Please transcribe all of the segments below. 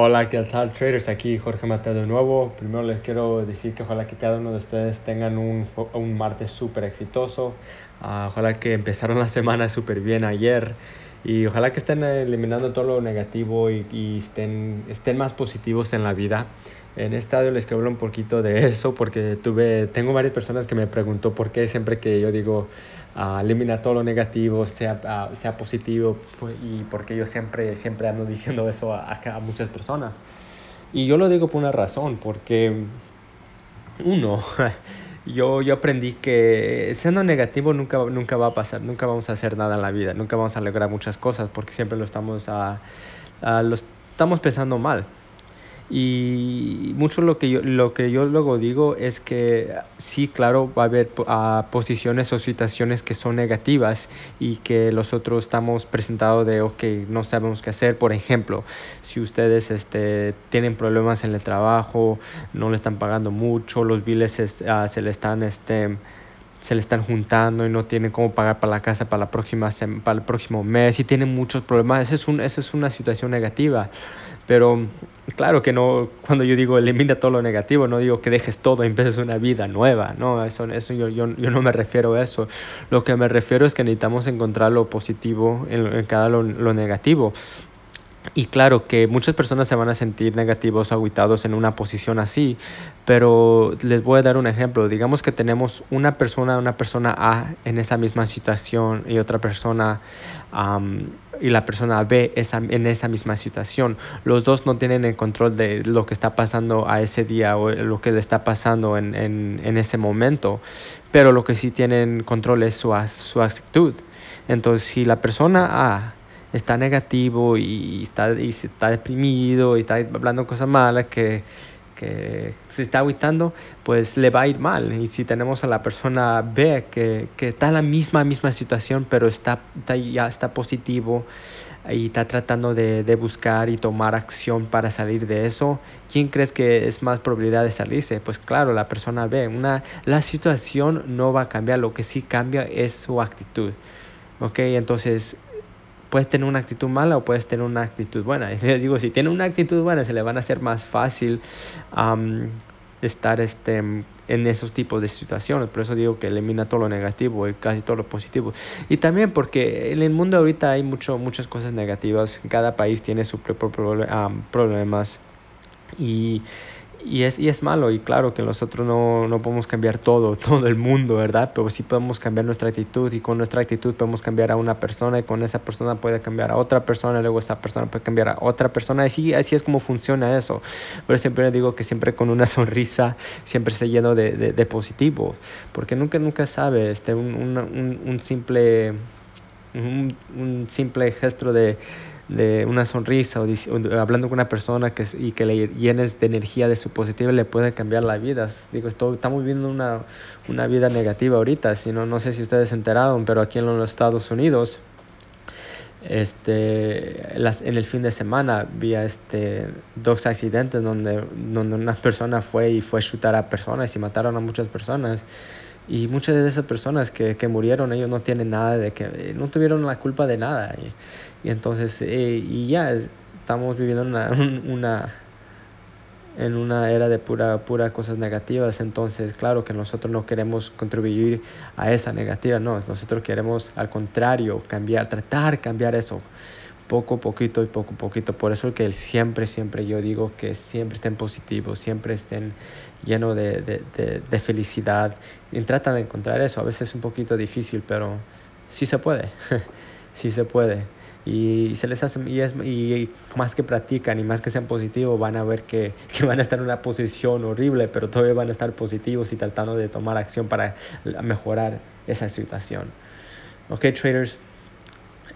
Hola, ¿qué tal traders? Aquí Jorge Mateo de nuevo. Primero les quiero decir que ojalá que cada uno de ustedes tengan un, un martes súper exitoso. Uh, ojalá que empezaron la semana súper bien ayer. Y ojalá que estén eliminando todo lo negativo y, y estén, estén más positivos en la vida. En este audio les quiero hablar un poquito de eso porque tuve, tengo varias personas que me preguntó por qué siempre que yo digo uh, elimina todo lo negativo, sea, sea positivo pues, y porque yo siempre, siempre ando diciendo eso a, a, muchas personas. Y yo lo digo por una razón, porque uno, yo, yo aprendí que siendo negativo nunca, nunca va a pasar, nunca vamos a hacer nada en la vida, nunca vamos a lograr muchas cosas porque siempre lo estamos, a, lo estamos pensando mal. Y mucho lo que yo, lo que yo luego digo es que sí, claro, va a haber uh, posiciones o situaciones que son negativas y que nosotros estamos presentados de, ok, no sabemos qué hacer. Por ejemplo, si ustedes este, tienen problemas en el trabajo, no le están pagando mucho, los biles es, uh, se le están... Este, se le están juntando y no tienen cómo pagar para la casa para, la próxima para el próximo mes y tienen muchos problemas. Esa es, un, esa es una situación negativa. Pero claro que no, cuando yo digo elimina todo lo negativo, no digo que dejes todo y empieces una vida nueva. No, eso, eso yo, yo, yo no me refiero a eso. Lo que me refiero es que necesitamos encontrar lo positivo en, en cada lo, lo negativo. Y claro que muchas personas se van a sentir negativos, aguitados en una posición así, pero les voy a dar un ejemplo. Digamos que tenemos una persona, una persona A en esa misma situación y otra persona y la persona B esa, en esa misma situación. Los dos no tienen el control de lo que está pasando a ese día o lo que le está pasando en, en, en ese momento, pero lo que sí tienen control es su, su actitud. Entonces, si la persona A está negativo y está, y está deprimido y está hablando cosas malas que, que se está aguitando, pues le va a ir mal. Y si tenemos a la persona B que, que está en la misma, misma situación, pero está, está, ya está positivo y está tratando de, de, buscar y tomar acción para salir de eso, ¿quién crees que es más probabilidad de salirse? Pues claro, la persona B. Una, la situación no va a cambiar, lo que sí cambia es su actitud. ¿Ok? Entonces, puedes tener una actitud mala o puedes tener una actitud buena. Y les digo, si tiene una actitud buena, se le van a hacer más fácil estar este, en esos tipos de situaciones. Por eso digo que elimina todo lo negativo y casi todo lo positivo. Y también porque en el mundo ahorita hay mucho, muchas cosas negativas. Cada país tiene sus propios um, problemas. Y y es, y es malo y claro que nosotros no, no podemos cambiar todo, todo el mundo, ¿verdad? Pero sí podemos cambiar nuestra actitud y con nuestra actitud podemos cambiar a una persona y con esa persona puede cambiar a otra persona y luego esa persona puede cambiar a otra persona así, así es como funciona eso. Pero siempre digo que siempre con una sonrisa siempre se lleno de, de, de positivo porque nunca, nunca sabe, este, un, un, un simple, un, un simple gesto de de una sonrisa o, hablando con una persona que, y que le llenes de energía de su positivo le puede cambiar la vida. Digo, estamos viviendo una, una vida negativa ahorita, si no, no sé si ustedes se enteraron, pero aquí en los Estados Unidos, este, en el fin de semana vi este, dos accidentes donde, donde una persona fue y fue a chutar a personas y mataron a muchas personas. Y muchas de esas personas que, que murieron, ellos no tienen nada de que, no tuvieron la culpa de nada. Y, y entonces, eh, y ya estamos viviendo una, una, en una era de pura, pura cosas negativas. Entonces, claro que nosotros no queremos contribuir a esa negativa, no. Nosotros queremos, al contrario, cambiar, tratar de cambiar eso poco poquito y poco poquito. Por eso que siempre, siempre yo digo que siempre estén positivos, siempre estén llenos de, de, de, de, felicidad y tratan de encontrar eso. A veces es un poquito difícil, pero sí se puede, sí se puede. Y se les hace, y, es, y más que practican y más que sean positivos, van a ver que, que van a estar en una posición horrible, pero todavía van a estar positivos y tratando de tomar acción para mejorar esa situación. Ok, traders,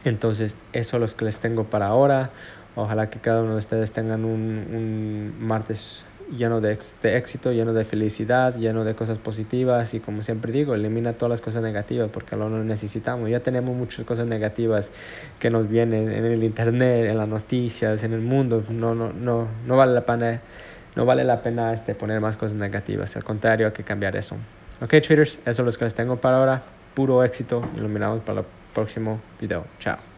entonces, eso es lo que les tengo para ahora. Ojalá que cada uno de ustedes tengan un, martes lleno de, éxito, lleno de felicidad, lleno de cosas positivas y como siempre digo, elimina todas las cosas negativas porque lo necesitamos. Ya tenemos muchas cosas negativas que nos vienen en el internet, en las noticias, en el mundo. No, no, no, no vale la pena, no vale la pena este, poner más cosas negativas. Al contrario, hay que cambiar eso. Ok, traders, eso es lo que les tengo para ahora. Puro éxito. Iluminados para la próximo video. Chao.